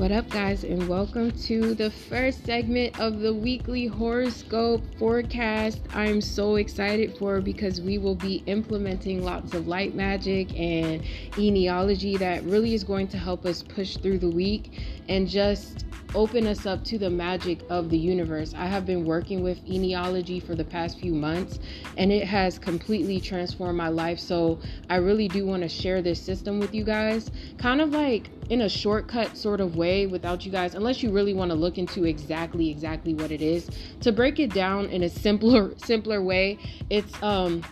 What up, guys, and welcome to the first segment of the weekly horoscope forecast. I'm so excited for because we will be implementing lots of light magic and eneology that really is going to help us push through the week and just open us up to the magic of the universe. I have been working with eneology for the past few months and it has completely transformed my life. So I really do want to share this system with you guys, kind of like in a shortcut sort of way without you guys, unless you really want to look into exactly exactly what it is. To break it down in a simpler simpler way, it's um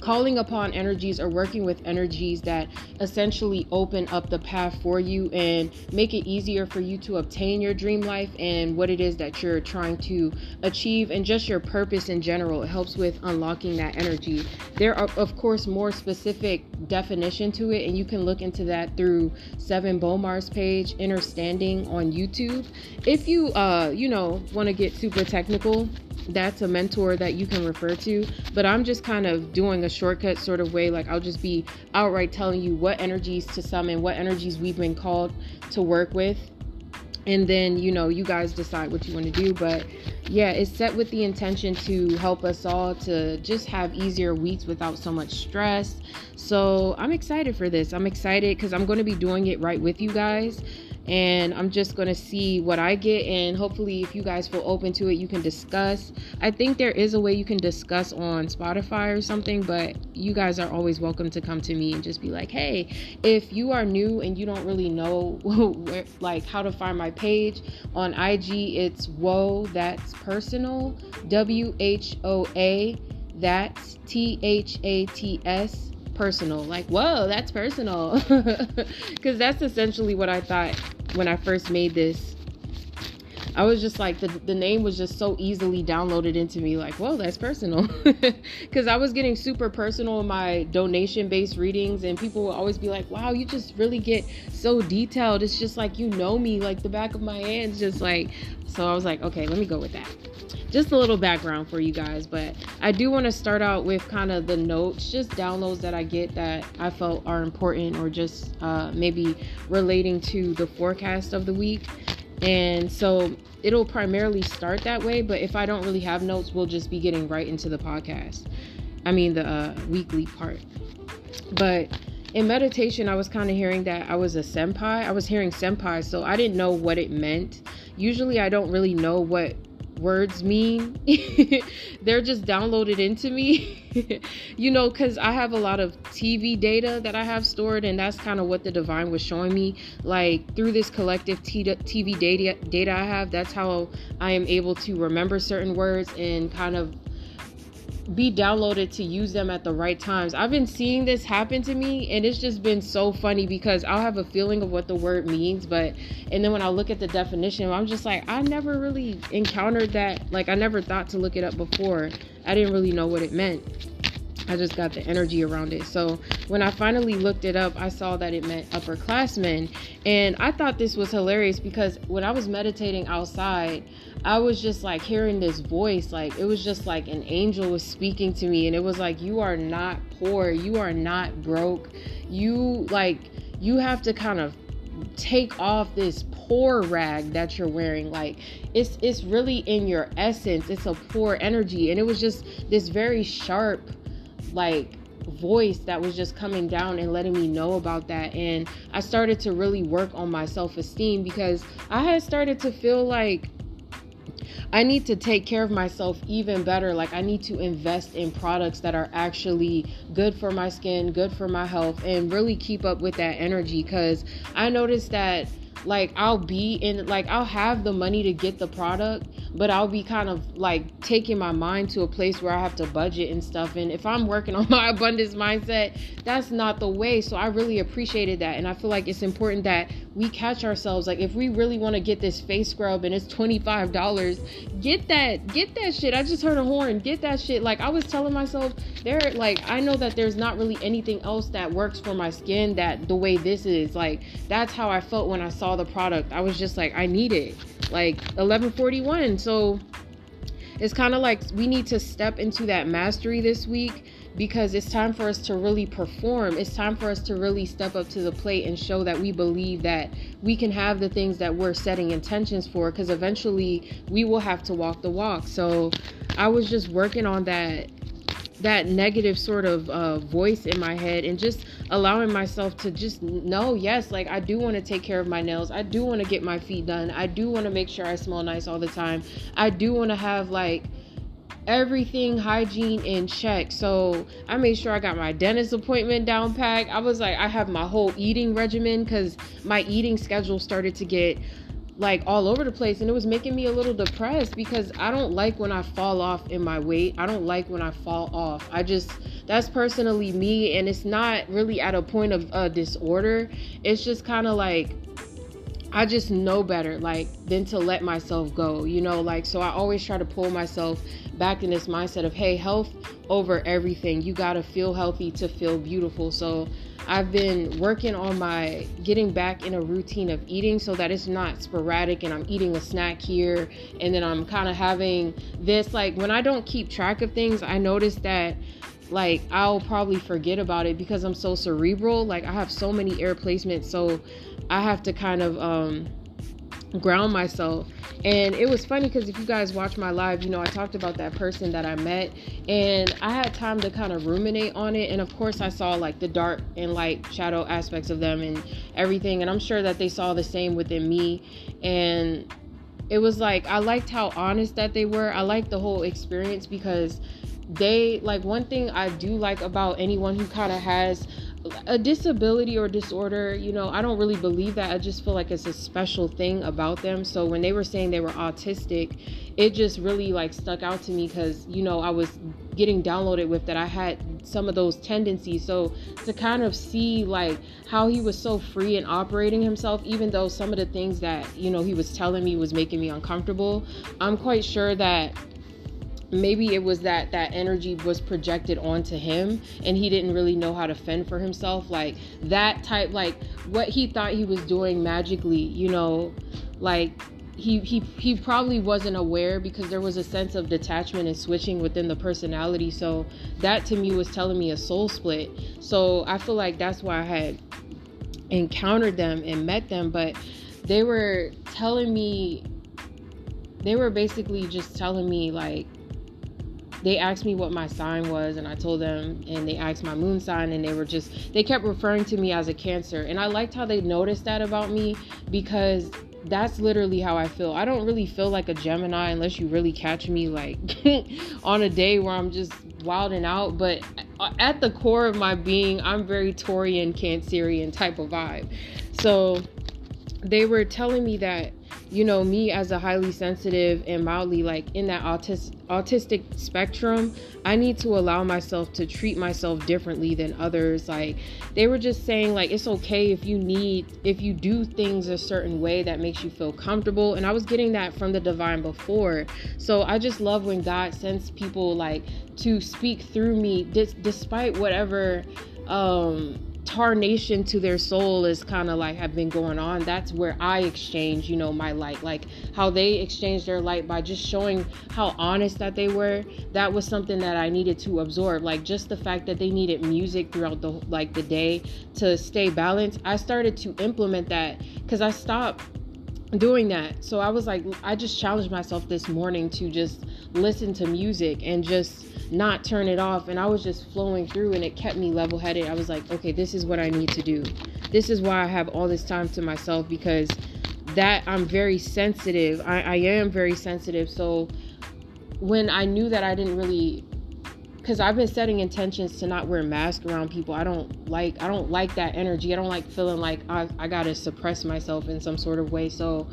calling upon energies or working with energies that essentially open up the path for you and make it easier for you to obtain your dream life and what it is that you're trying to achieve and just your purpose in general. It helps with unlocking that energy. There are, of course, more specific definition to it, and you can look into that through Sevan Bomar's page, Inner Standing on YouTube. If you, uh, you know, want to get super technical, that's a mentor that you can refer to. But I'm just kind of doing a shortcut sort of way. Like I'll just be outright telling you what energies to summon, what energies we've been called to work with. And then, you know, you guys decide what you want to do. But yeah, it's set with the intention to help us all to just have easier weeks without so much stress. So I'm excited for this. I'm excited because I'm going to be doing it right with you guys and I'm just going to see what I get. And hopefully, if you guys feel open to it, you can discuss. I think there is a way you can discuss on Spotify or something, but you guys are always welcome to come to me and just be like, hey, if you are new and you don't really know where, like how to find my page on IG, it's whoa, that's personal, W H O A, that's T H A T S personal. Like, whoa, that's personal. Because that's essentially what I thought when I first made this. I was just like the the name was just so easily downloaded into me like whoa that's personal because I was getting super personal in my donation based readings and people would always be like wow you just really get so detailed it's just like you know me like the back of my hands just like so I was like okay let me go with that just a little background for you guys but i do want to start out with kind of the notes just downloads that i get that i felt are important or just uh, maybe relating to the forecast of the week. And so it'll primarily start that way but if i don't really have notes we'll just be getting right into the podcast. I mean the uh, weekly part. But in meditation i was kind of hearing that i was a senpai. I was hearing senpai so i didn't know what it meant. Usually i don't really know what words mean. They're just downloaded into me, you know, because I have a lot of TV data that I have stored, and that's kind of what the divine was showing me. Like through this collective TV data data I have, that's how I am able to remember certain words and kind of be downloaded to use them at the right times. I've been seeing this happen to me and it's just been so funny because I'll have a feeling of what the word means, but and then when I look at the definition, I'm just like, I never really encountered that. Like I never thought to look it up before. I didn't really know what it meant. I just got the energy around it. So when I finally looked it up, I saw that it meant upperclassmen. And I thought this was hilarious because when I was meditating outside, I was just like hearing this voice. Like it was just like an angel was speaking to me. And it was like, You are not poor. You are not broke. You like, you have to kind of take off this poor rag that you're wearing like it's it's really in your essence it's a poor energy and it was just this very sharp like voice that was just coming down and letting me know about that and I started to really work on my self-esteem because I had started to feel like I need to take care of myself even better. Like, I need to invest in products that are actually good for my skin, good for my health, and really keep up with that energy. Because I noticed that like I'll be in like I'll have the money to get the product, but I'll be kind of like taking my mind to a place where I have to budget and stuff. And if I'm working on my abundance mindset, that's not the way. So I really appreciated that. And I feel like it's important that we catch ourselves. Like if we really want to get this face scrub and it's $25, get that, get that shit. I just heard a horn. Get that shit. Like I was telling myself, there like I know that there's not really anything else that works for my skin that the way this is. Like that's how I felt when I saw the product. I was just like, I need it. Like 1141. So it's kind of like we need to step into that mastery this week because it's time for us to really perform. It's time for us to really step up to the plate and show that we believe that we can have the things that we're setting intentions for because eventually we will have to walk the walk. So I was just working on that that negative sort of uh, voice in my head and just allowing myself to just know yes like i do want to take care of my nails i do want to get my feet done i do want to make sure i smell nice all the time i do want to have like everything hygiene in check. So I made sure I got my dentist appointment down packed. I was like, I have my whole eating regimen because my eating schedule started to get like all over the place and it was making me a little depressed because I don't like when I fall off in my weight. I don't like when I fall off. I just that's personally me and it's not really at a point of a disorder. It's just kind of like I just know better like than to let myself go, you know, like so I always try to pull myself back in this mindset of hey, health over everything. You got to feel healthy to feel beautiful. So I've been working on my getting back in a routine of eating so that it's not sporadic and I'm eating a snack here and then I'm kind of having this like when I don't keep track of things, I notice that like I'll probably forget about it because I'm so cerebral. Like I have so many air placements, so I have to kind of um ground myself. And it was funny because if you guys watch my live, you know, I talked about that person that I met and I had time to kind of ruminate on it. And of course, I saw like the dark and light shadow aspects of them and everything. And I'm sure that they saw the same within me. And it was like, I liked how honest that they were. I liked the whole experience because they, like, one thing I do like about anyone who kind of has a disability or disorder, you know, I don't really believe that. I just feel like it's a special thing about them. So when they were saying they were autistic, it just really like stuck out to me because, you know, I was getting downloaded with that I had some of those tendencies. So to kind of see like how he was so free in operating himself, even though some of the things that, you know, he was telling me was making me uncomfortable, I'm quite sure that maybe it was that that energy was projected onto him and he didn't really know how to fend for himself. Like that type like what he thought he was doing magically you know like he he he probably wasn't aware because there was a sense of detachment and switching within the personality. So that to me was telling me a soul split. So i feel like that's why i had encountered them and met them but they were telling me they were basically just telling me like they asked me what my sign was and I told them and they asked my moon sign and they were just they kept referring to me as a cancer and I liked how they noticed that about me because that's literally how I feel. I don't really feel like a Gemini unless you really catch me like on a day where I'm just wilding out, but at the core of my being, I'm very Taurian Cancerian type of vibe. So they were telling me that you know me as a highly sensitive and mildly like in that autistic autistic spectrum i need to allow myself to treat myself differently than others. Like they were just saying like it's okay if you need if you do things a certain way that makes you feel comfortable and i was getting that from the divine before. So i just love when god sends people like to speak through me dis- despite whatever um tarnation to their soul is kind of like have been going on. That's where i exchange you know my light like how they exchanged their light by just showing how honest that they were. That was something that i needed to absorb. Like just the fact that they needed music throughout the like the day to stay balanced i started to implement that because i stopped doing that so i was like i just challenged myself this morning to just listen to music and just not turn it off and I was just flowing through and it kept me level headed. I was like, okay, this is what I need to do. This is why I have all this time to myself because that I'm very sensitive. I, I am very sensitive. So when I knew that I didn't really because I've been setting intentions to not wear masks around people. I don't like I don't like that energy. I don't like feeling like I, I gotta suppress myself in some sort of way. So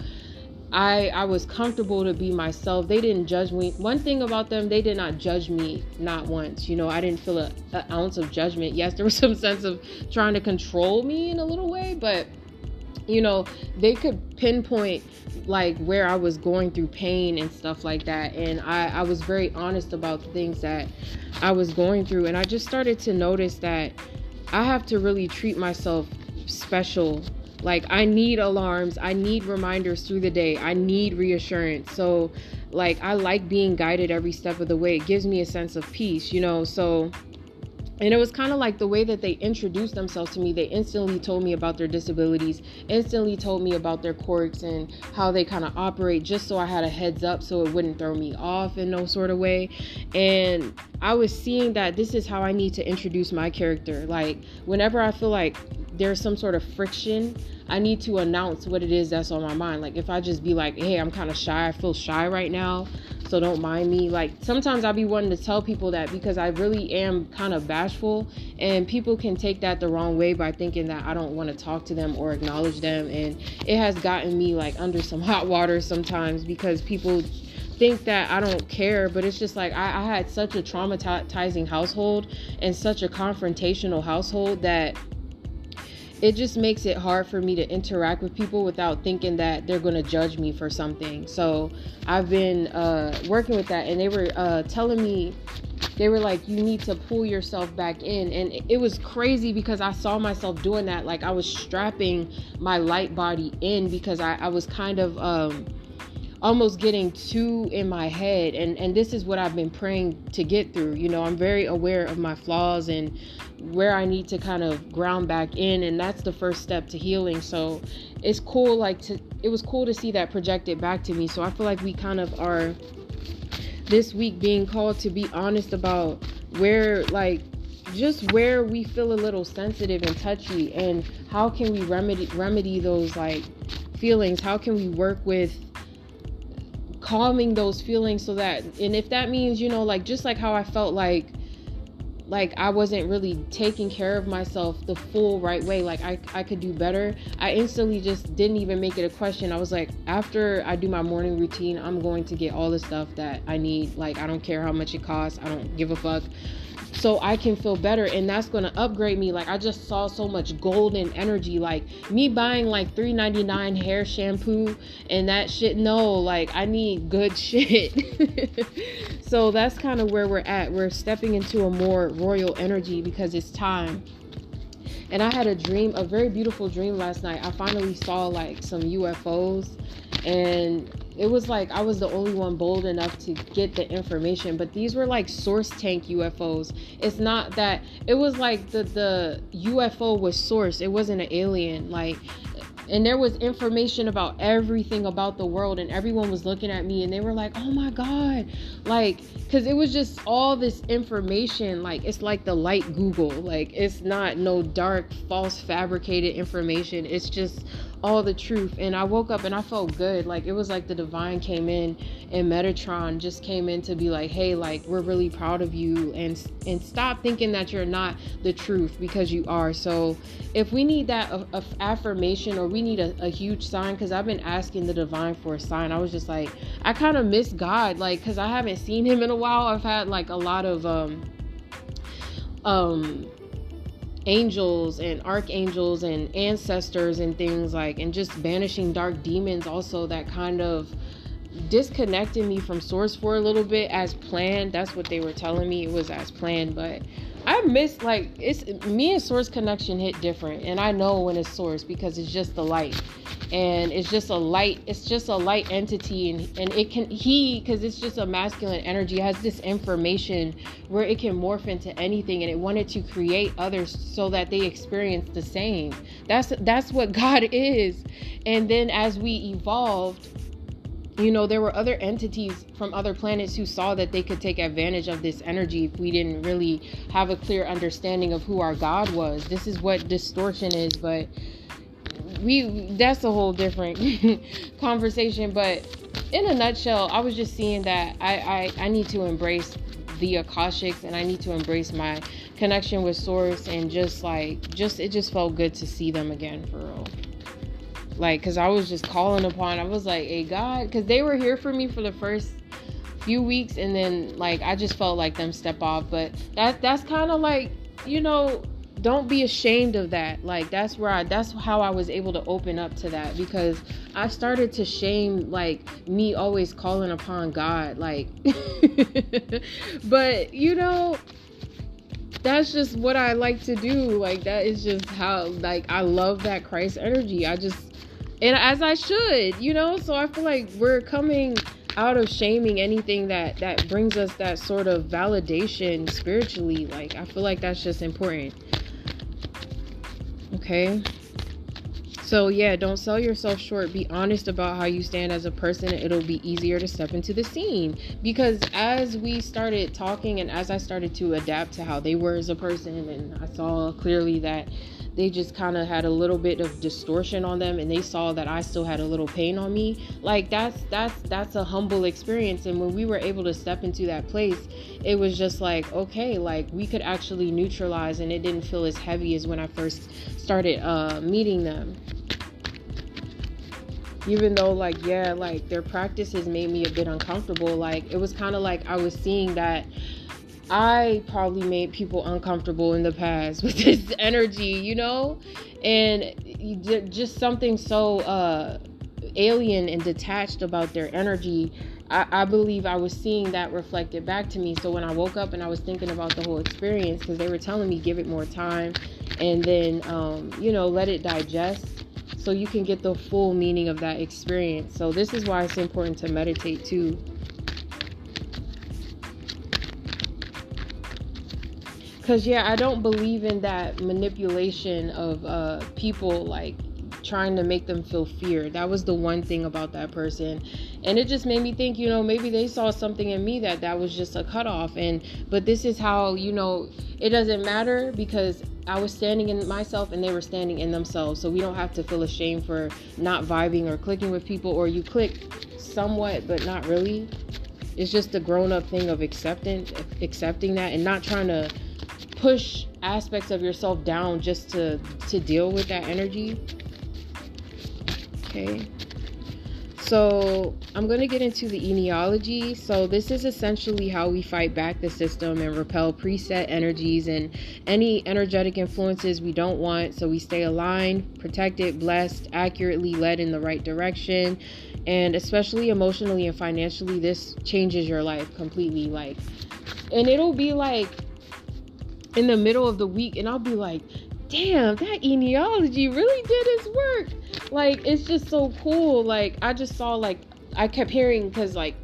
I I was comfortable to be myself. They didn't judge me. One thing about them, they did not judge me not once. You know, I didn't feel a, an ounce of judgment. Yes, there was some sense of trying to control me in a little way, but you know, they could pinpoint like where I was going through pain and stuff like that. And I, I was very honest about the things that I was going through. And I just started to notice that I have to really treat myself special like I need alarms, I need reminders through the day. I need reassurance. So like I like being guided every step of the way. It gives me a sense of peace, you know. So and it was kind of like the way that they introduced themselves to me they instantly told me about their disabilities instantly told me about their quirks and how they kind of operate just so i had a heads up so it wouldn't throw me off in no sort of way and i was seeing that this is how i need to introduce my character like whenever i feel like there's some sort of friction I need to announce what it is that's on my mind. Like if I just be like, "Hey, I'm kind of shy. I feel shy right now." So don't mind me. Like sometimes I'll be wanting to tell people that because I really am kind of bashful, and people can take that the wrong way by thinking that I don't want to talk to them or acknowledge them, and it has gotten me like under some hot water sometimes because people think that I don't care, but it's just like I, I had such a traumatizing household and such a confrontational household that it just makes it hard for me to interact with people without thinking that they're going to judge me for something. So I've been uh, working with that, and they were uh, telling me, they were like, you need to pull yourself back in. And it was crazy because I saw myself doing that. Like I was strapping my light body in because I, I was kind of. Um, almost getting too in my head and and this is what I've been praying to get through you know I'm very aware of my flaws and where I need to kind of ground back in and that's the first step to healing so it's cool like to it was cool to see that projected back to me so I feel like we kind of are this week being called to be honest about where like just where we feel a little sensitive and touchy and how can we remedy remedy those like feelings? How can we work with calming those feelings so that and if that means you know like just like how i felt like like i wasn't really taking care of myself the full right way like i, I could do better i instantly just didn't even make it a question. I was like after i do my morning routine i'm going to get all the stuff that i need. Like i don't care how much it costs i don't give a fuck so I can feel better and that's going to upgrade me. Like I just saw so much golden energy like me buying like 3.99 hair shampoo and that shit no, like I need good shit. so that's kind of where we're at. We're stepping into a more royal energy because it's time. And I had a dream, a very beautiful dream last night. I finally saw like some UFOs and it was like I was the only one bold enough to get the information, but these were like source tank UFOs. It's not that it was like the the UFO was source. It wasn't an alien. Like and there was information about everything about the world and everyone was looking at me and they were like oh my god like because it was just all this information like it's like the light google like it's not no dark false fabricated information it's just all the truth and i woke up and i felt good. Like it was like the divine came in and metatron just came in to be like hey like we're really proud of you and and stop thinking that you're not the truth because you are. So if we need that a, a affirmation or we need a, a huge sign because i've been asking the divine for a sign i was just like i kind of miss god like because i haven't seen him in a while. I've had like a lot of um um angels and archangels and ancestors and things like and just banishing dark demons also that kind of disconnected me from source for a little bit as planned. That's what they were telling me it was as planned but i miss like it's me and source connection hit different and i know when it's source because it's just the light. And it's just a light it's just a light entity and and it can he because it's just a masculine energy has this information where it can morph into anything and it wanted to create others so that they experience the same. That's that's what god is. And then as we evolved you know there were other entities from other planets who saw that they could take advantage of this energy if we didn't really have a clear understanding of who our god was. This is what distortion is but we that's a whole different conversation. But in a nutshell i was just seeing that I, I i need to embrace the akashics and i need to embrace my connection with source and just like just it just felt good to see them again for real like because i was just calling upon i was like hey god because they were here for me for the first few weeks and then like i just felt like them step off but that that's kind of like you know don't be ashamed of that. Like that's where i that's how i was able to open up to that because i started to shame like me always calling upon god like but you know that's just what i like to do. Like that is just how like i love that christ energy. I just and as i should you know? So i feel like we're coming out of shaming anything that that brings us that sort of validation spiritually. Like i feel like that's just important. Okay? So yeah don't sell yourself short. Be honest about how you stand as a person. It'll be easier to step into the scene. Because as we started talking and as i started to adapt to how they were as a person and i saw clearly that they just kind of had a little bit of distortion on them and they saw that I still had a little pain on me. Like that's that's that's a humble experience and when we were able to step into that place it was just like okay like we could actually neutralize and it didn't feel as heavy as when I first started uh meeting them. Even though like yeah like their practices made me a bit uncomfortable like it was kind of like I was seeing that I probably made people uncomfortable in the past with this energy, you know? And just something so uh, alien and detached about their energy. I, I, believe I was seeing that reflected back to me. So when I woke up and I was thinking about the whole experience, because they were telling me give it more time and then, um, you know, let it digest so you can get the full meaning of that experience. So this is why it's important to meditate too. Cause yeah, I don't believe in that manipulation of uh, people like trying to make them feel fear. That was the one thing about that person, and it just made me think, you know, maybe they saw something in me that that was just a cutoff. And but this is how you know it doesn't matter because I was standing in myself and they were standing in themselves. So we don't have to feel ashamed for not vibing or clicking with people, or you click somewhat but not really. It's just the grown up thing of acceptance, accepting that, and not trying to push aspects of yourself down just to to deal with that energy. Okay. So i'm going to get into the etiology. So this is essentially how we fight back the system and repel preset energies and any energetic influences we don't want. So we stay aligned protected blessed accurately led in the right direction. And especially emotionally and financially this changes your life completely. Like and it'll be like in the middle of the week and I'll be like, damn, that etiology really did its work. Like, it's just so cool. Like, I just saw, like, I kept hearing, because, like,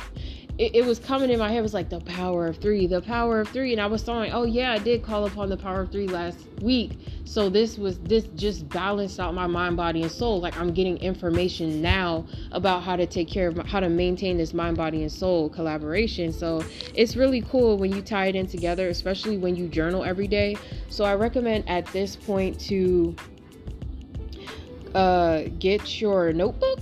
it, it, was coming in my head, it was like the power of three, the power of three. And I was saying, oh, yeah, I did call upon the power of three last week. So this was, this just balanced out my mind, body, and soul. Like, I'm getting information now about how to take care of, my, how to maintain this mind, body, and soul collaboration. So it's really cool when you tie it in together, especially when you journal every day. So I recommend at this point to uh, get your notebook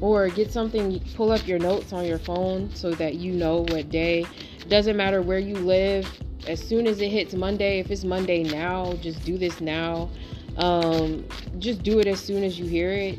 or get something pull up your notes on your phone so that you know what day. Doesn't matter where you live. As soon as it hits monday if it's monday now just do this now. Um, just do it as soon as you hear it.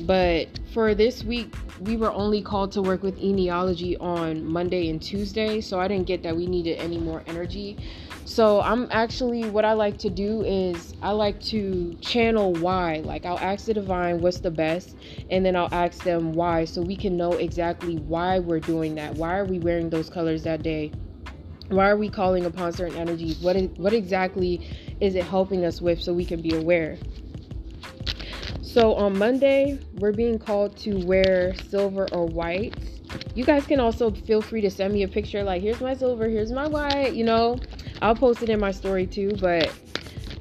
But for this week we were only called to work with etiology on monday and tuesday so i didn't get that we needed any more energy so I'm actually what I like to do is I like to channel why. Like I'll ask the divine what's the best and then I'll ask them why so we can know exactly why we're doing that. Why are we wearing those colors that day? Why are we calling upon certain energies? What is, what exactly is it helping us with so we can be aware? So on Monday, we're being called to wear silver or white. You guys can also feel free to send me a picture like here's my silver, here's my white, you know. I'll post it in my story too, but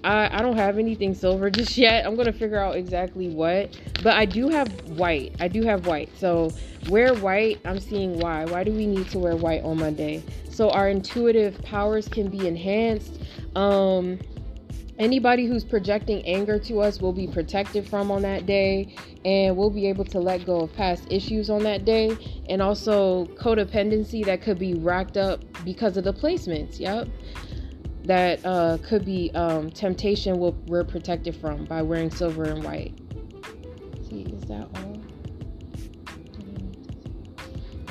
I, I don't have anything silver just yet. I'm gonna figure out exactly what, but I do have white. I do have white. So wear white. I'm seeing why. Why do we need to wear white on Monday? So our intuitive powers can be enhanced. Um, anybody who's projecting anger to us will be protected from on that day and we'll be able to let go of past issues on that day and also codependency that could be racked up because of the placements yep that uh, could be um, temptation will, we're protected from by wearing silver and white. See is that all?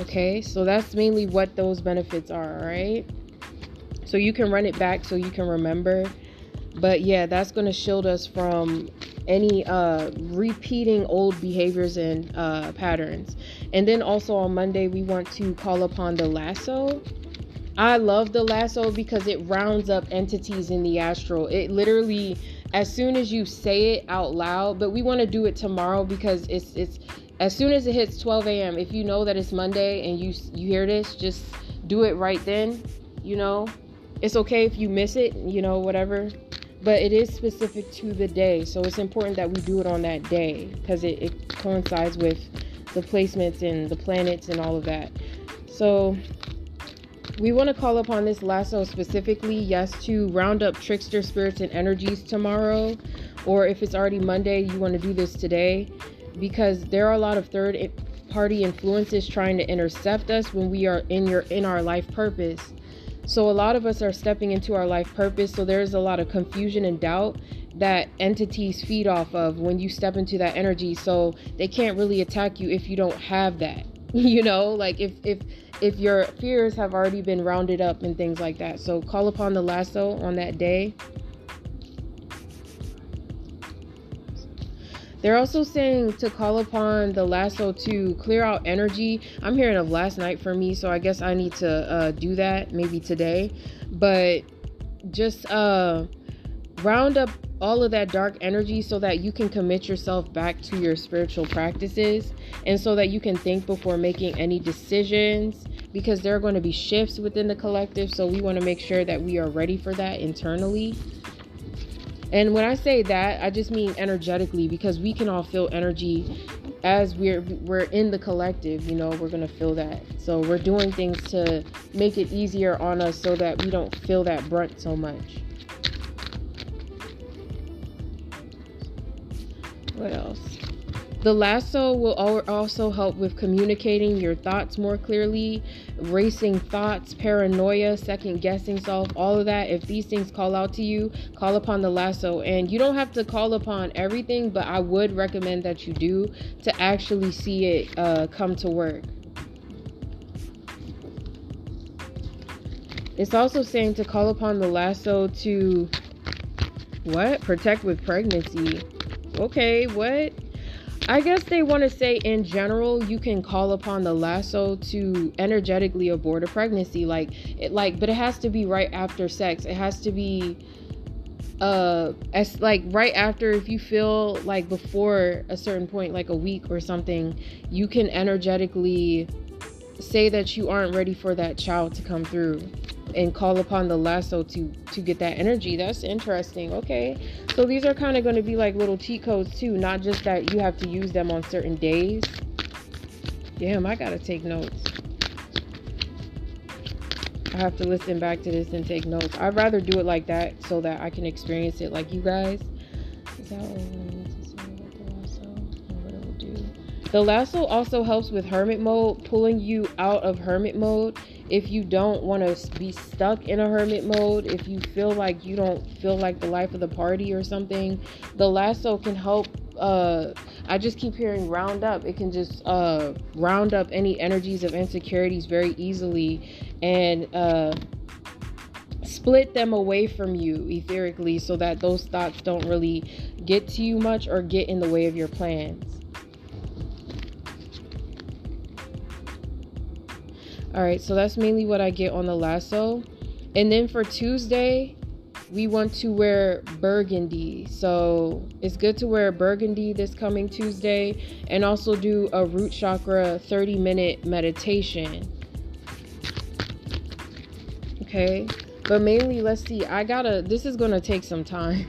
Okay so that's mainly what those benefits are all right? So you can run it back so you can remember but yeah that's going to shield us from any uh, repeating old behaviors and uh, patterns and then also on monday we want to call upon the lasso i love the lasso because it rounds up entities in the astral it literally as soon as you say it out loud but we want to do it tomorrow because it's it's as soon as it hits 12 a.m., if you know that it's Monday and you you hear this, just do it right then. You know, it's okay if you miss it. You know, whatever. But it is specific to the day, so it's important that we do it on that day because it, it coincides with the placements and the planets and all of that. So we want to call upon this lasso specifically, yes, to round up trickster spirits and energies tomorrow, or if it's already Monday, you want to do this today because there are a lot of third party influences trying to intercept us when we are in your in our life purpose. So a lot of us are stepping into our life purpose, so there's a lot of confusion and doubt that entities feed off of when you step into that energy. So they can't really attack you if you don't have that. You know, like if if if your fears have already been rounded up and things like that. So call upon the lasso on that day They're also saying to call upon the lasso to clear out energy. I'm hearing of last night for me, so I guess I need to uh, do that maybe today. But just uh, round up all of that dark energy so that you can commit yourself back to your spiritual practices and so that you can think before making any decisions because there are going to be shifts within the collective. So we want to make sure that we are ready for that internally. And when I say that, I just mean energetically because we can all feel energy as we're we're in the collective, you know, we're going to feel that. So we're doing things to make it easier on us so that we don't feel that brunt so much. What else? The lasso will also help with communicating your thoughts more clearly, racing thoughts, paranoia, second guessing self, all of that. If these things call out to you, call upon the lasso. And you don't have to call upon everything, but I would recommend that you do to actually see it uh, come to work. It's also saying to call upon the lasso to what? Protect with pregnancy. Okay, what? I guess they want to say in general you can call upon the lasso to energetically abort a pregnancy like it like but it has to be right after sex. It has to be uh as like right after if you feel like before a certain point like a week or something, you can energetically say that you aren't ready for that child to come through and call upon the lasso to to get that energy. That's interesting. Okay. So these are kind of going to be like little cheat codes too not just that you have to use them on certain days. Damn i gotta take notes. I have to listen back to this and take notes. I'd rather do it like that so that i can experience it like you guys. The lasso also helps with hermit mode, pulling you out of hermit mode if you don't want to be stuck in a hermit mode, if you feel like you don't feel like the life of the party or something, the lasso can help. Uh, I just keep hearing round up. It can just uh, round up any energies of insecurities very easily and uh, split them away from you etherically so that those thoughts don't really get to you much or get in the way of your plans. All right, so that's mainly what I get on the lasso. And then for Tuesday, we want to wear burgundy. So it's good to wear burgundy this coming Tuesday and also do a root chakra 30 minute meditation. Okay, but mainly, let's see, I gotta, this is gonna take some time.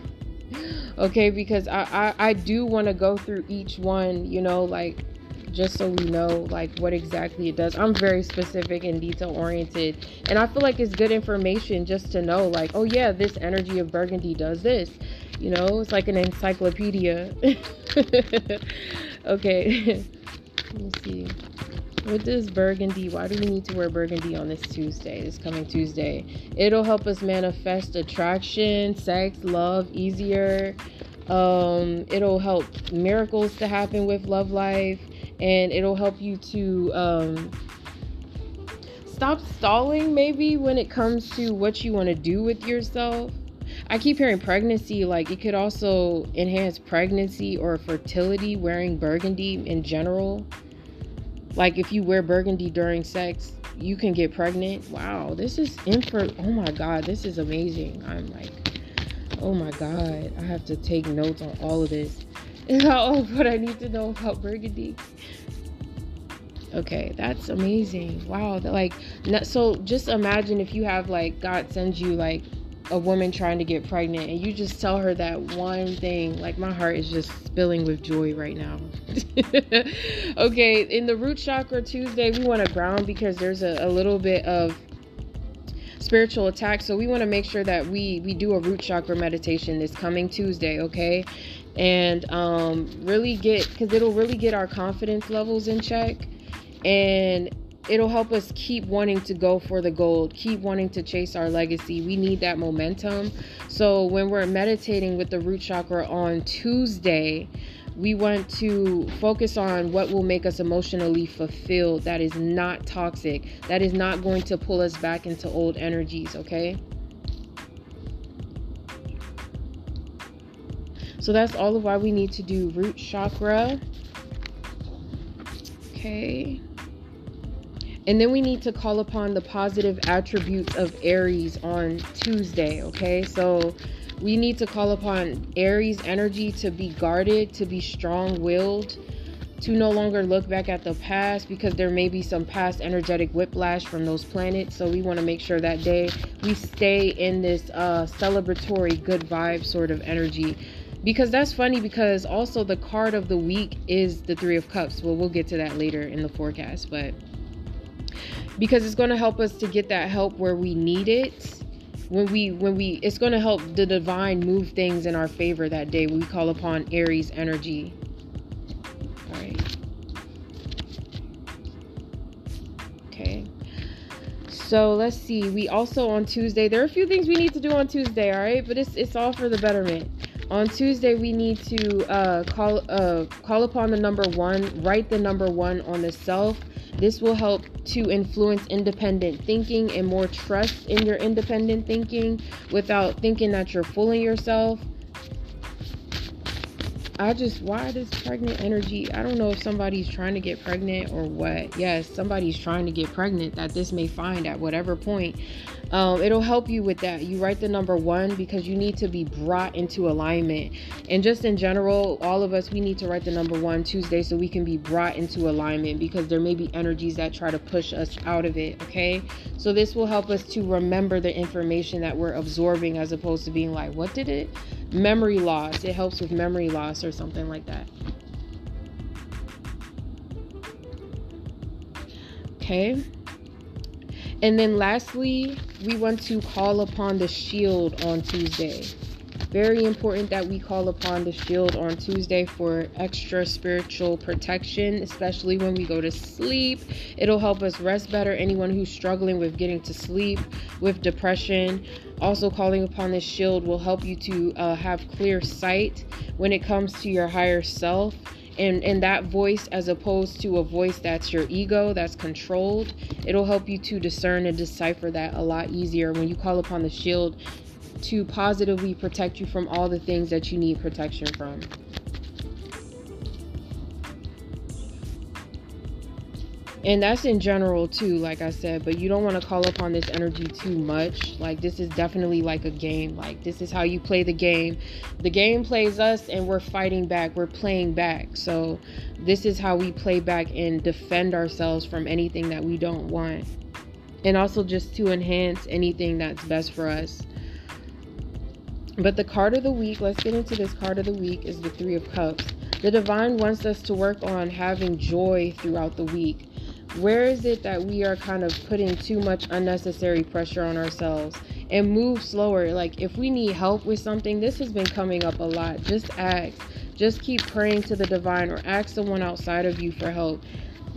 okay, because I, I, I do want to go through each one, you know, like just so we know like what exactly it does. I'm very specific and detail oriented, and I feel like it's good information just to know like, oh yeah, this energy of burgundy does this. You know, it's like an encyclopedia. okay, let me see. What does burgundy? Why do we need to wear burgundy on this Tuesday, this coming Tuesday? It'll help us manifest attraction, sex, love easier. Um, it'll help miracles to happen with love life and it'll help you to um, stop stalling maybe when it comes to what you want to do with yourself. I keep hearing pregnancy, like it could also enhance pregnancy or fertility wearing burgundy in general. Like if you wear burgundy during sex, you can get pregnant. Wow, this is info. Oh my god, this is amazing. I'm like, oh my god, I have to take notes on all of this. Is all what I need to know about burgundy? Okay, that's amazing. Wow, like so just imagine if you have like God sends you like a woman trying to get pregnant and you just tell her that one thing like my heart is just spilling with joy right now okay in the root chakra tuesday we want to ground because there's a, a little bit of spiritual attack so we want to make sure that we we do a root chakra meditation this coming tuesday okay and um really get because it'll really get our confidence levels in check and it'll help us keep wanting to go for the gold, keep wanting to chase our legacy. We need that momentum. So when we're meditating with the root chakra on Tuesday, we want to focus on what will make us emotionally fulfilled that is not toxic, that is not going to pull us back into old energies, okay? So that's all of why we need to do root chakra. Okay. And then we need to call upon the positive attributes of Aries on Tuesday, okay? So we need to call upon Aries energy to be guarded, to be strong willed, to no longer look back at the past because there may be some past energetic whiplash from those planets. So we want to make sure that day we stay in this uh, celebratory, good vibe sort of energy. Because that's funny because also the card of the week is the Three of Cups. Well, we'll get to that later in the forecast, but because it's going to help us to get that help where we need it. When we when we it's going to help the divine move things in our favor that day. We call upon aries energy. All right okay. So let's see. We also on tuesday. There are a few things we need to do on tuesday all right but it's it's all for the betterment on Tuesday, we need to uh, call uh, call upon the number one, write the number one on the self, this will help to influence independent thinking and more trust in your independent thinking without thinking that you're fooling yourself. I just, why this pregnant energy? I don't know if somebody's trying to get pregnant or what. Yes, somebody's trying to get pregnant that this may find at whatever point. Um, it'll help you with that. You write the number one because you need to be brought into alignment. And just in general, all of us, we need to write the number one Tuesday so we can be brought into alignment because there may be energies that try to push us out of it. Okay. So this will help us to remember the information that we're absorbing as opposed to being like, what did it? Memory loss. It helps with memory loss or something like that. Okay. And then lastly, we want to call upon the shield on Tuesday. Very important that we call upon the shield on Tuesday for extra spiritual protection, especially when we go to sleep. It'll help us rest better. Anyone who's struggling with getting to sleep, with depression, also calling upon this shield will help you to uh, have clear sight when it comes to your higher self and and that voice as opposed to a voice that's your ego that's controlled it'll help you to discern and decipher that a lot easier. When you call upon the shield to positively protect you from all the things that you need protection from and that's in general too like i said but you don't want to call upon this energy too much. Like this is definitely like a game. Like this is how you play the game. The game plays us and we're fighting back. We're playing back. So this is how we play back and defend ourselves from anything that we don't want. And also just to enhance anything that's best for us. But the card of the week let's get into this card of the week is the three of cups. The divine wants us to work on having joy throughout the week where is it that we are kind of putting too much unnecessary pressure on ourselves and move slower? Like if we need help with something this has been coming up a lot. Just ask. Just keep praying to the divine or ask someone outside of you for help.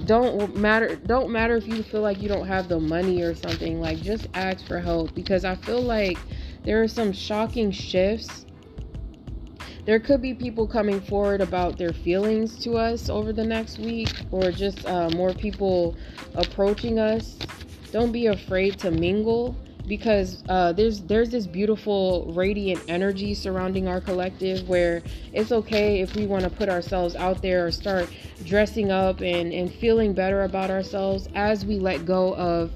Don't matter don't matter if you feel like you don't have the money or something. Like just ask for help because i feel like there are some shocking shifts there could be people coming forward about their feelings to us over the next week or just uh, more people approaching us. Don't be afraid to mingle because uh, there's there's this beautiful radiant energy surrounding our collective where it's okay if we want to put ourselves out there or start dressing up and, and feeling better about ourselves as we let go of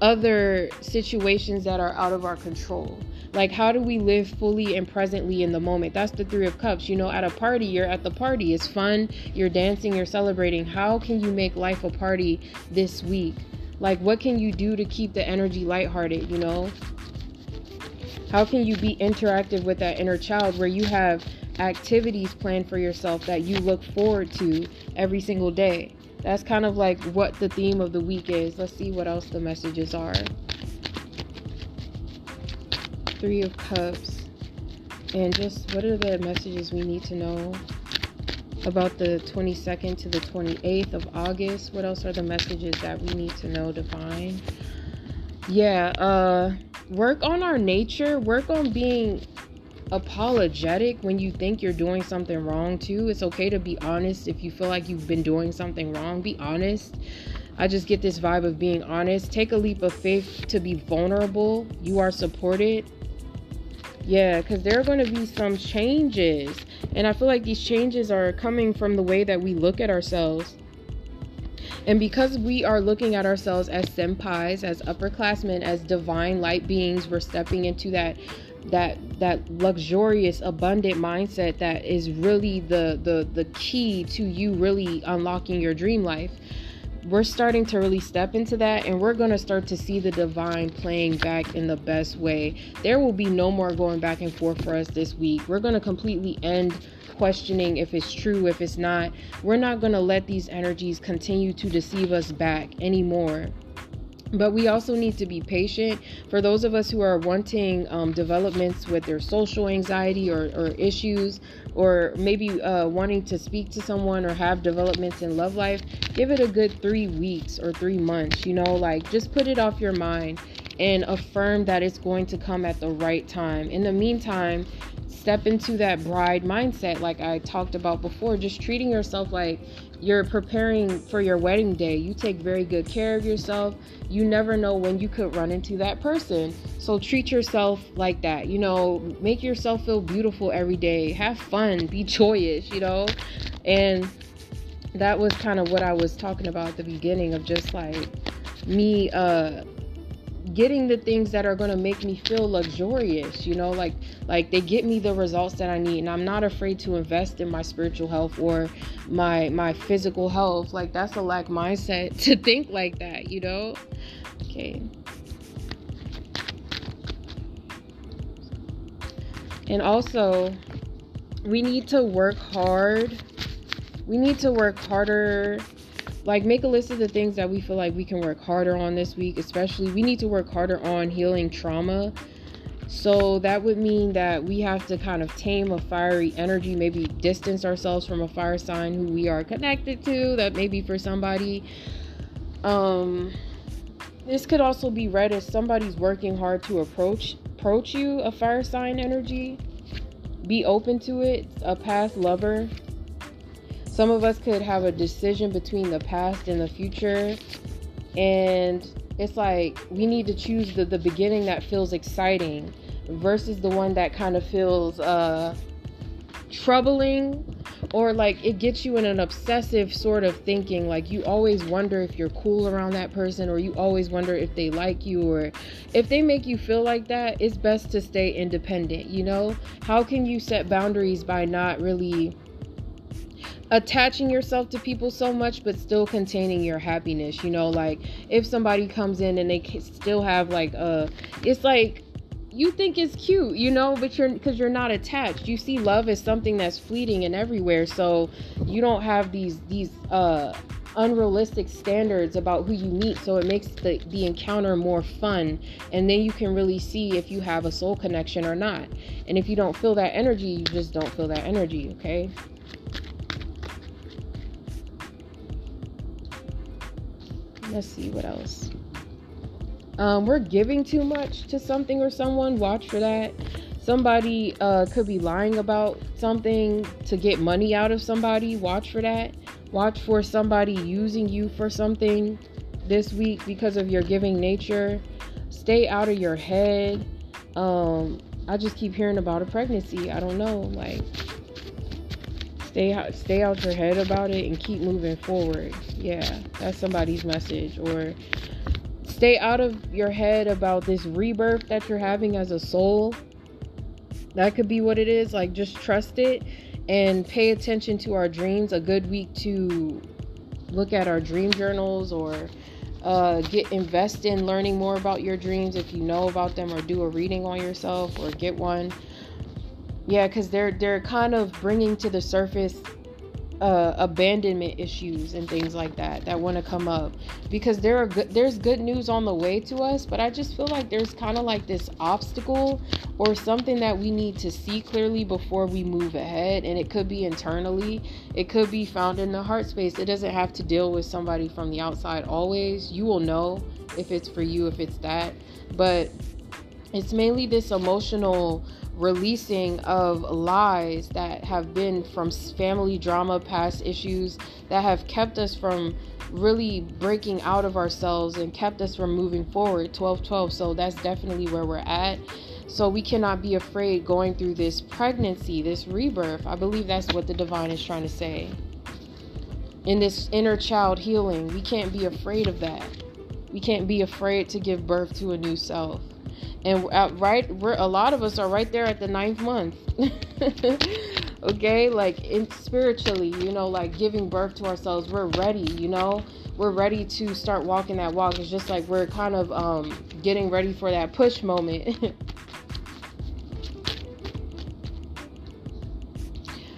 other situations that are out of our control Like, how do we live fully and presently in the moment? That's the Three of Cups. You know, at a party, you're at the party. It's fun. You're dancing, you're celebrating. How can you make life a party this week? Like, what can you do to keep the energy lighthearted, you know? How can you be interactive with that inner child where you have activities planned for yourself that you look forward to every single day? That's kind of like what the theme of the week is. Let's see what else the messages are. Three of Cups. And just what are the messages we need to know about the 22nd to the 28th of August? What else are the messages that we need to know, Divine? Yeah, uh work on our nature, work on being apologetic when you think you're doing something wrong too. It's okay to be honest if you feel like you've been doing something wrong. Be honest. I just get this vibe of being honest. Take a leap of faith to be vulnerable. You are supported. Yeah, because there are going to be some changes. And I feel like these changes are coming from the way that we look at ourselves. And because we are looking at ourselves as senpais, as upperclassmen, as divine light beings, we're stepping into that that that luxurious abundant mindset that is really the the the key to you really unlocking your dream life we're starting to really step into that and we're going to start to see the divine playing back in the best way. There will be no more going back and forth for us this week. We're going to completely end questioning if it's true if it's not. We're not going to let these energies continue to deceive us back anymore but we also need to be patient. For those of us who are wanting um, developments with their social anxiety or, or issues or maybe uh, wanting to speak to someone or have developments in love life give it a good three weeks or three months you know like just put it off your mind and affirm that it's going to come at the right time. In the meantime step into that bride mindset like i talked about before just treating yourself like you're preparing for your wedding day. You take very good care of yourself. You never know when you could run into that person. So treat yourself like that. You know, make yourself feel beautiful every day. Have fun, be joyous, you know? And that was kind of what I was talking about at the beginning of just like me uh getting the things that are going to make me feel luxurious you know like like they get me the results that i need and i'm not afraid to invest in my spiritual health or my my physical health. Like that's a lack mindset to think like that you know? Okay. And also we need to work hard. We need to work harder like make a list of the things that we feel like we can work harder on this week especially we need to work harder on healing trauma. So that would mean that we have to kind of tame a fiery energy maybe distance ourselves from a fire sign who we are connected to that maybe for somebody. Um this could also be read as somebody's working hard to approach approach you a fire sign energy. Be open to it a past lover some of us could have a decision between the past and the future. And it's like we need to choose the, the beginning that feels exciting versus the one that kind of feels uh troubling or like it gets you in an obsessive sort of thinking. Like you always wonder if you're cool around that person or you always wonder if they like you or if they make you feel like that it's best to stay independent you know? How can you set boundaries by not really attaching yourself to people so much but still containing your happiness you know like if somebody comes in and they still have like a it's like you think it's cute you know but you're because you're not attached. You see love as something that's fleeting and everywhere so you don't have these these uh unrealistic standards about who you meet. So it makes the, the encounter more fun and then you can really see if you have a soul connection or not. And if you don't feel that energy you just don't feel that energy okay let's see what else. Um, we're giving too much to something or someone. Watch for that. Somebody uh, could be lying about something to get money out of somebody. Watch for that. Watch for somebody using you for something this week because of your giving nature. Stay out of your head. Um, I just keep hearing about a pregnancy. I don't know. Like, stay out stay out your head about it and keep moving forward. Yeah that's somebody's message. Or stay out of your head about this rebirth that you're having as a soul. That could be what it is. Like, just trust it and pay attention to our dreams. A good week to look at our dream journals or uh, get invest in learning more about your dreams. If you know about them or do a reading on yourself or get one yeah because they're they're kind of bringing to the surface uh, abandonment issues and things like that that want to come up. Because there are good there's good news on the way to us but i just feel like there's kind of like this obstacle or something that we need to see clearly before we move ahead and it could be internally. It could be found in the heart space. It doesn't have to deal with somebody from the outside always. You will know if it's for you if it's that. But it's mainly this emotional releasing of lies that have been from family drama, past issues that have kept us from really breaking out of ourselves and kept us from moving forward. 12 12 so that's definitely where we're at. So we cannot be afraid going through this pregnancy this rebirth. I believe that's what the divine is trying to say. In this inner child healing we can't be afraid of that. We can't be afraid to give birth to a new self and right we're a lot of us are right there at the ninth month. Okay like in spiritually you know like giving birth to ourselves we're ready you know? We're ready to start walking that walk. It's just like we're kind of um getting ready for that push moment.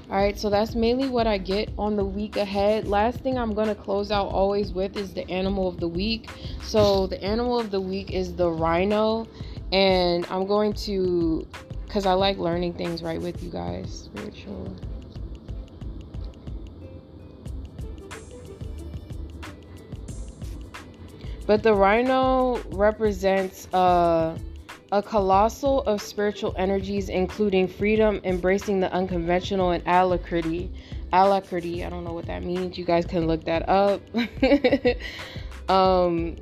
All right, so that's mainly what I get on the week ahead. Last thing I'm going to close out always with is the animal of the week. So, the animal of the week is the rhino and I'm going to because I like learning things right with you guys. Spiritual. But the rhino represents uh, a colossal of spiritual energies, including freedom, embracing the unconventional, and alacrity. Alacrity, I don't know what that means. You guys can look that up. um,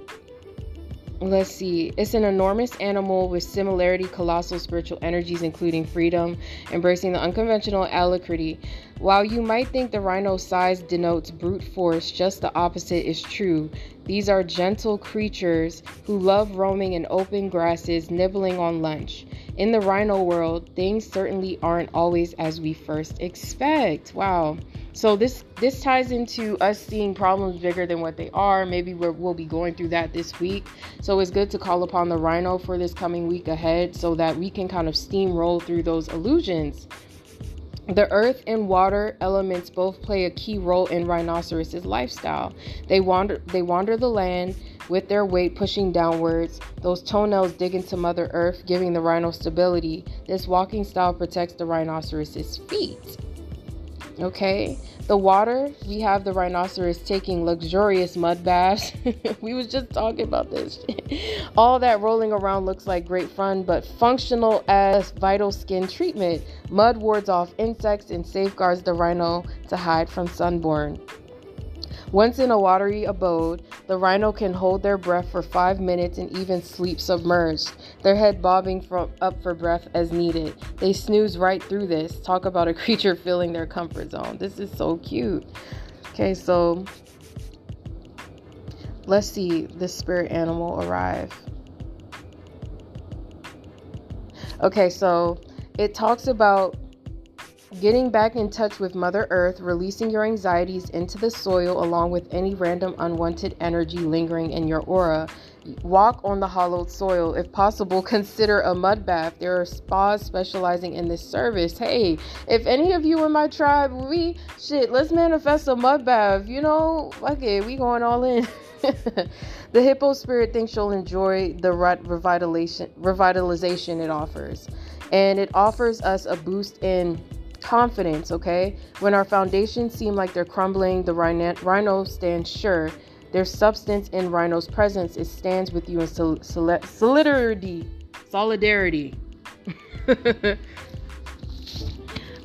let's see. It's an enormous animal with similarity colossal spiritual energies including freedom embracing the unconventional alacrity while you might think the rhino's size denotes brute force just the opposite is true these are gentle creatures who love roaming in open grasses nibbling on lunch in the rhino world things certainly aren't always as we first expect wow so this this ties into us seeing problems bigger than what they are. Maybe we will be going through that this week. So it's good to call upon the rhino for this coming week ahead so that we can kind of steamroll through those illusions. The earth and water elements both play a key role in rhinoceroses' lifestyle. They wander they wander the land with their weight pushing downwards. Those toenails dig into Mother Earth, giving the rhino stability. This walking style protects the rhinoceros's feet. Okay, the water, we have the rhinoceros taking luxurious mud baths. we was just talking about this. All that rolling around looks like great fun, but functional as vital skin treatment. Mud wards off insects and safeguards the rhino to hide from sunburn. Once in a watery abode, the rhino can hold their breath for five minutes and even sleep submerged, their head bobbing from, up for breath as needed. They snooze right through this. Talk about a creature filling their comfort zone. This is so cute. Okay, so let's see this spirit animal arrive. Okay, so it talks about Getting back in touch with Mother Earth, releasing your anxieties into the soil along with any random unwanted energy lingering in your aura. Walk on the hollowed soil. If possible, consider a mud bath. There are spas specializing in this service. Hey, if any of you in my tribe, we shit, let's manifest a mud bath. You know, fuck okay, it, we going all in. the hippo spirit thinks you'll enjoy the revitalization revitalization it offers. And it offers us a boost in confidence, okay? When our foundations seem like they're crumbling, the rhino stands sure. There's substance in rhino's presence. It stands with you in sol- solidarity. Solidarity.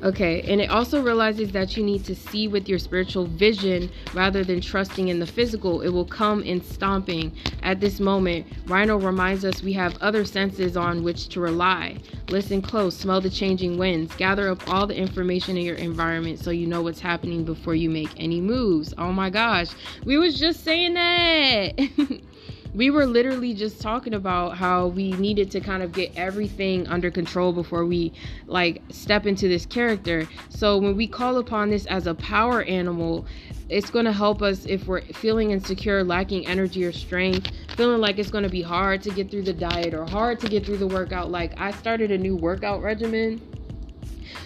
Okay, and it also realizes that you need to see with your spiritual vision rather than trusting in the physical. It will come in stomping. At this moment, Rhino reminds us we have other senses on which to rely. Listen close, smell the changing winds, gather up all the information in your environment so you know what's happening before you make any moves. Oh my gosh, we was just saying that. we were literally just talking about how we needed to kind of get everything under control before we like step into this character. So when we call upon this as a power animal, it's going to help us if we're feeling insecure, lacking energy or strength, feeling like it's going to be hard to get through the diet or hard to get through the workout. Like I started a new workout regimen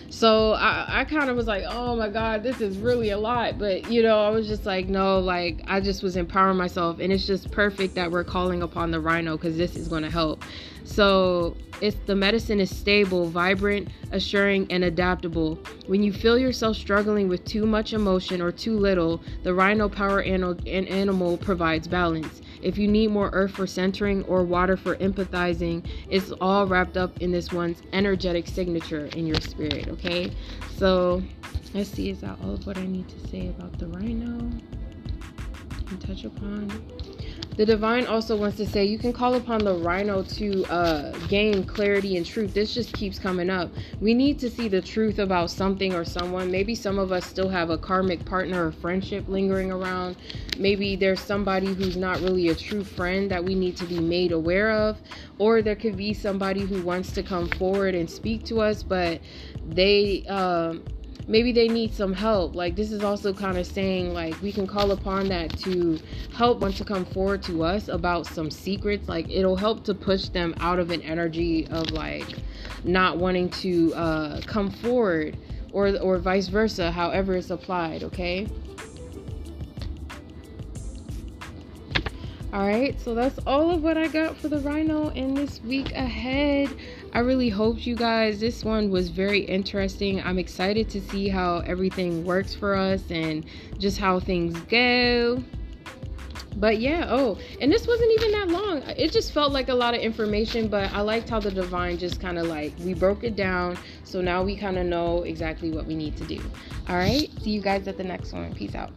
so I, I kind of was like, oh my God, this is really a lot. But, you know, I was just like, no, like, I just was empowering myself. And it's just perfect that we're calling upon the rhino because this is going to help. So it's the medicine is stable, vibrant, assuring, and adaptable. When you feel yourself struggling with too much emotion or too little, the rhino power animal provides balance. If you need more earth for centering or water for empathizing, it's all wrapped up in this one's energetic signature in your spirit, okay? So let's see, is that all of what I need to say about the rhino? And touch upon the divine also wants to say you can call upon the rhino to uh, gain clarity and truth. This just keeps coming up. We need to see the truth about something or someone. Maybe some of us still have a karmic partner or friendship lingering around. Maybe there's somebody who's not really a true friend that we need to be made aware of. Or there could be somebody who wants to come forward and speak to us, but they. Um, maybe they need some help. Like this is also kind of saying like we can call upon that to help want to come forward to us about some secrets. Like it'll help to push them out of an energy of like not wanting to uh, come forward or or vice versa, however it's applied, okay? All right, so that's all of what I got for the rhino in this week ahead. I really hope you guys, this one was very interesting. I'm excited to see how everything works for us and just how things go. But yeah, oh, and this wasn't even that long. It just felt like a lot of information, but I liked how the divine just kind of like we broke it down. So now we kind of know exactly what we need to do. All right, see you guys at the next one. Peace out.